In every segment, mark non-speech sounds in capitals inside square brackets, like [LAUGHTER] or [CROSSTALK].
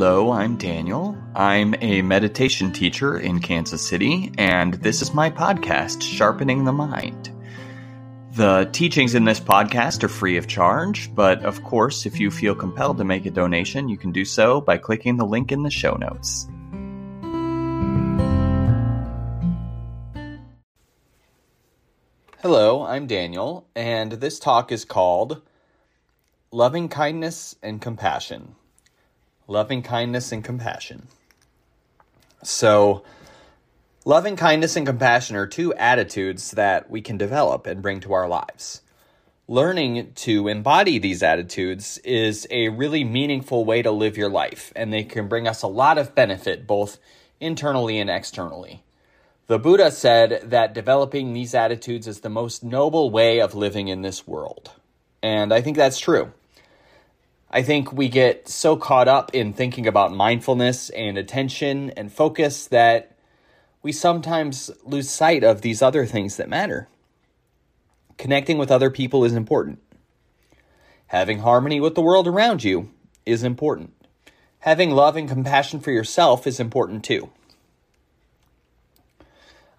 Hello, I'm Daniel. I'm a meditation teacher in Kansas City, and this is my podcast, Sharpening the Mind. The teachings in this podcast are free of charge, but of course, if you feel compelled to make a donation, you can do so by clicking the link in the show notes. Hello, I'm Daniel, and this talk is called Loving Kindness and Compassion loving kindness and compassion. So, loving kindness and compassion are two attitudes that we can develop and bring to our lives. Learning to embody these attitudes is a really meaningful way to live your life, and they can bring us a lot of benefit both internally and externally. The Buddha said that developing these attitudes is the most noble way of living in this world. And I think that's true. I think we get so caught up in thinking about mindfulness and attention and focus that we sometimes lose sight of these other things that matter. Connecting with other people is important. Having harmony with the world around you is important. Having love and compassion for yourself is important too.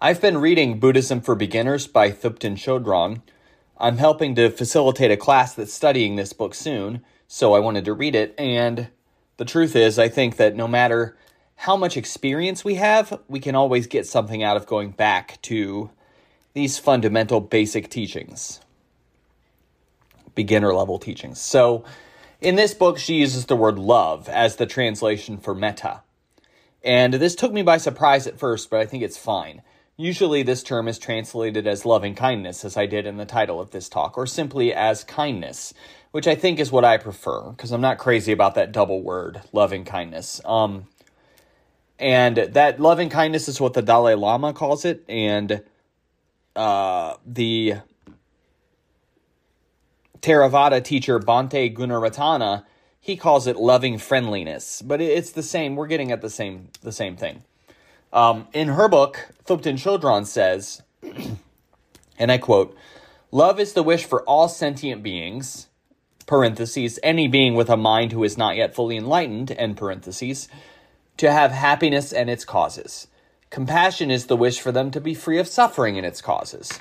I've been reading Buddhism for Beginners by Thupten Chodron. I'm helping to facilitate a class that's studying this book soon so I wanted to read it. And the truth is, I think that no matter how much experience we have, we can always get something out of going back to these fundamental basic teachings, beginner level teachings. So in this book, she uses the word love as the translation for metta. And this took me by surprise at first, but I think it's fine. Usually, this term is translated as loving kindness, as I did in the title of this talk, or simply as kindness, which I think is what I prefer because I'm not crazy about that double word, loving kindness. Um, and that loving kindness is what the Dalai Lama calls it, and uh, the Theravada teacher Bhante Gunaratana he calls it loving friendliness, but it's the same. We're getting at the same the same thing. Um, in her book, Thupten Chodron says, [CLEARS THROAT] and I quote, "Love is the wish for all sentient beings." parentheses, any being with a mind who is not yet fully enlightened, end parentheses, to have happiness and its causes. Compassion is the wish for them to be free of suffering and its causes.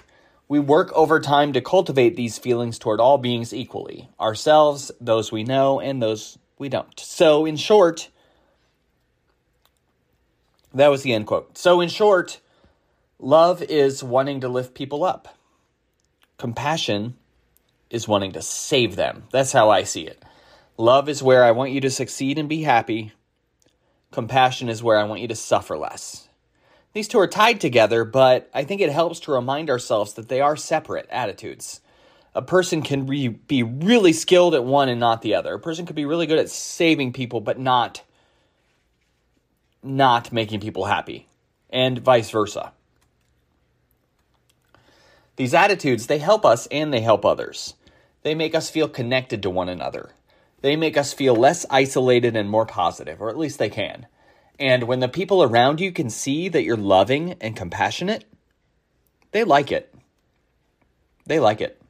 We work over time to cultivate these feelings toward all beings equally ourselves, those we know, and those we don't. So, in short, that was the end quote. So, in short, love is wanting to lift people up. Compassion is wanting to save them. That's how I see it. Love is where I want you to succeed and be happy. Compassion is where I want you to suffer less. These two are tied together, but I think it helps to remind ourselves that they are separate attitudes. A person can re- be really skilled at one and not the other. A person could be really good at saving people, but not not making people happy, and vice versa. These attitudes, they help us and they help others. They make us feel connected to one another. They make us feel less isolated and more positive, or at least they can. And when the people around you can see that you're loving and compassionate, they like it. They like it.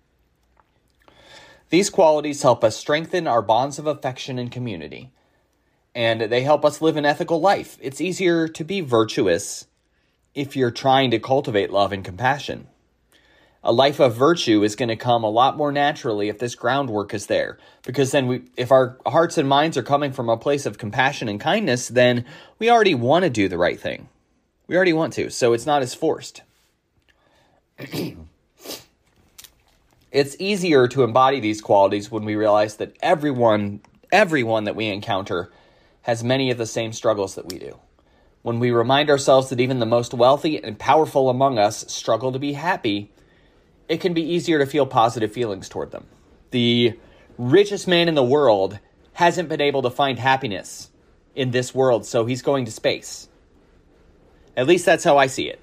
These qualities help us strengthen our bonds of affection and community. And they help us live an ethical life. It's easier to be virtuous if you're trying to cultivate love and compassion. A life of virtue is going to come a lot more naturally if this groundwork is there because then we if our hearts and minds are coming from a place of compassion and kindness then we already want to do the right thing. We already want to so it's not as forced. [CLEARS THROAT] It's easier to embody these qualities when we realize that everyone everyone that we encounter has many of the same struggles that we do when we remind ourselves that even the most wealthy and powerful among us struggle to be happy it can be easier to feel positive feelings toward them. The richest man in the world hasn't been able to find happiness in this world, so he's going to space. At least that's how I see it.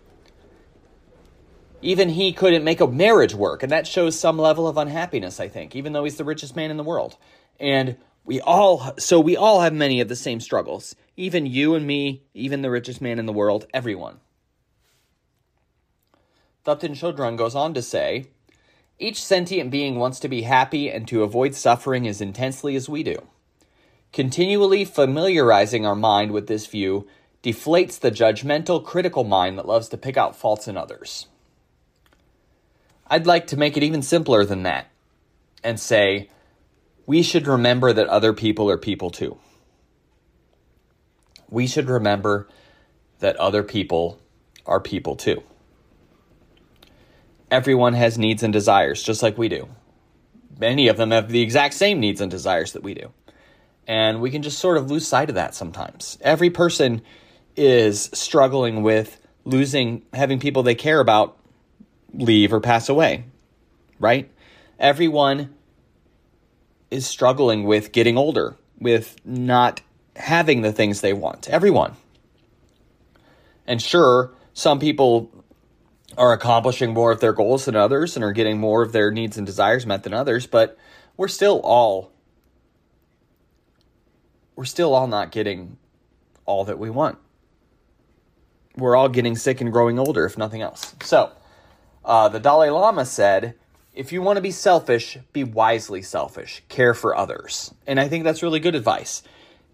Even he couldn't make a marriage work, and that shows some level of unhappiness, I think, even though he's the richest man in the world. And we all, so we all have many of the same struggles. Even you and me, even the richest man in the world, everyone. Thupten Chodron goes on to say, each sentient being wants to be happy and to avoid suffering as intensely as we do. Continually familiarizing our mind with this view deflates the judgmental, critical mind that loves to pick out faults in others. I'd like to make it even simpler than that and say we should remember that other people are people too. We should remember that other people are people too. Everyone has needs and desires, just like we do. Many of them have the exact same needs and desires that we do. And we can just sort of lose sight of that sometimes. Every person is struggling with losing, having people they care about leave or pass away, right? Everyone is struggling with getting older, with not having the things they want. Everyone. And sure, some people are accomplishing more of their goals than others and are getting more of their needs and desires met than others, but we're still all we're still all not getting all that we want. We're all getting sick and growing older, if nothing else. So, uh, the Dalai Lama said, if you want to be selfish, be wisely selfish. Care for others. And I think that's really good advice.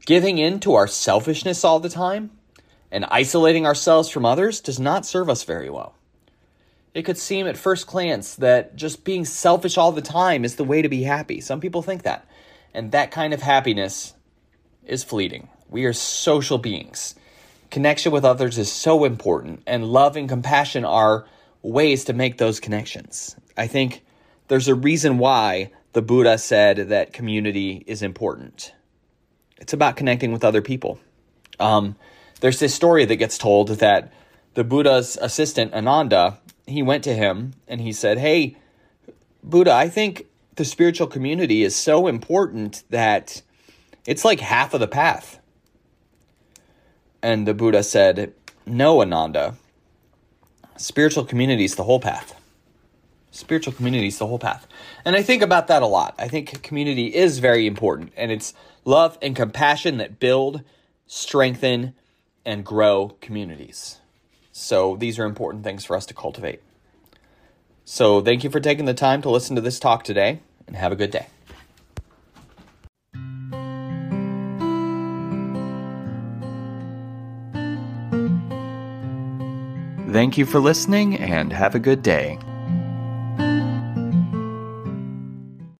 Giving in to our selfishness all the time and isolating ourselves from others does not serve us very well. It could seem at first glance that just being selfish all the time is the way to be happy. Some people think that. And that kind of happiness is fleeting. We are social beings. Connection with others is so important, and love and compassion are ways to make those connections. I think there's a reason why the Buddha said that community is important. It's about connecting with other people. Um, there's this story that gets told that the Buddha's assistant, Ananda, he went to him and he said, Hey, Buddha, I think the spiritual community is so important that it's like half of the path. And the Buddha said, No, Ananda. Spiritual community is the whole path. Spiritual community is the whole path. And I think about that a lot. I think community is very important, and it's love and compassion that build, strengthen, and grow communities. So these are important things for us to cultivate. So thank you for taking the time to listen to this talk today, and have a good day. Thank you for listening and have a good day.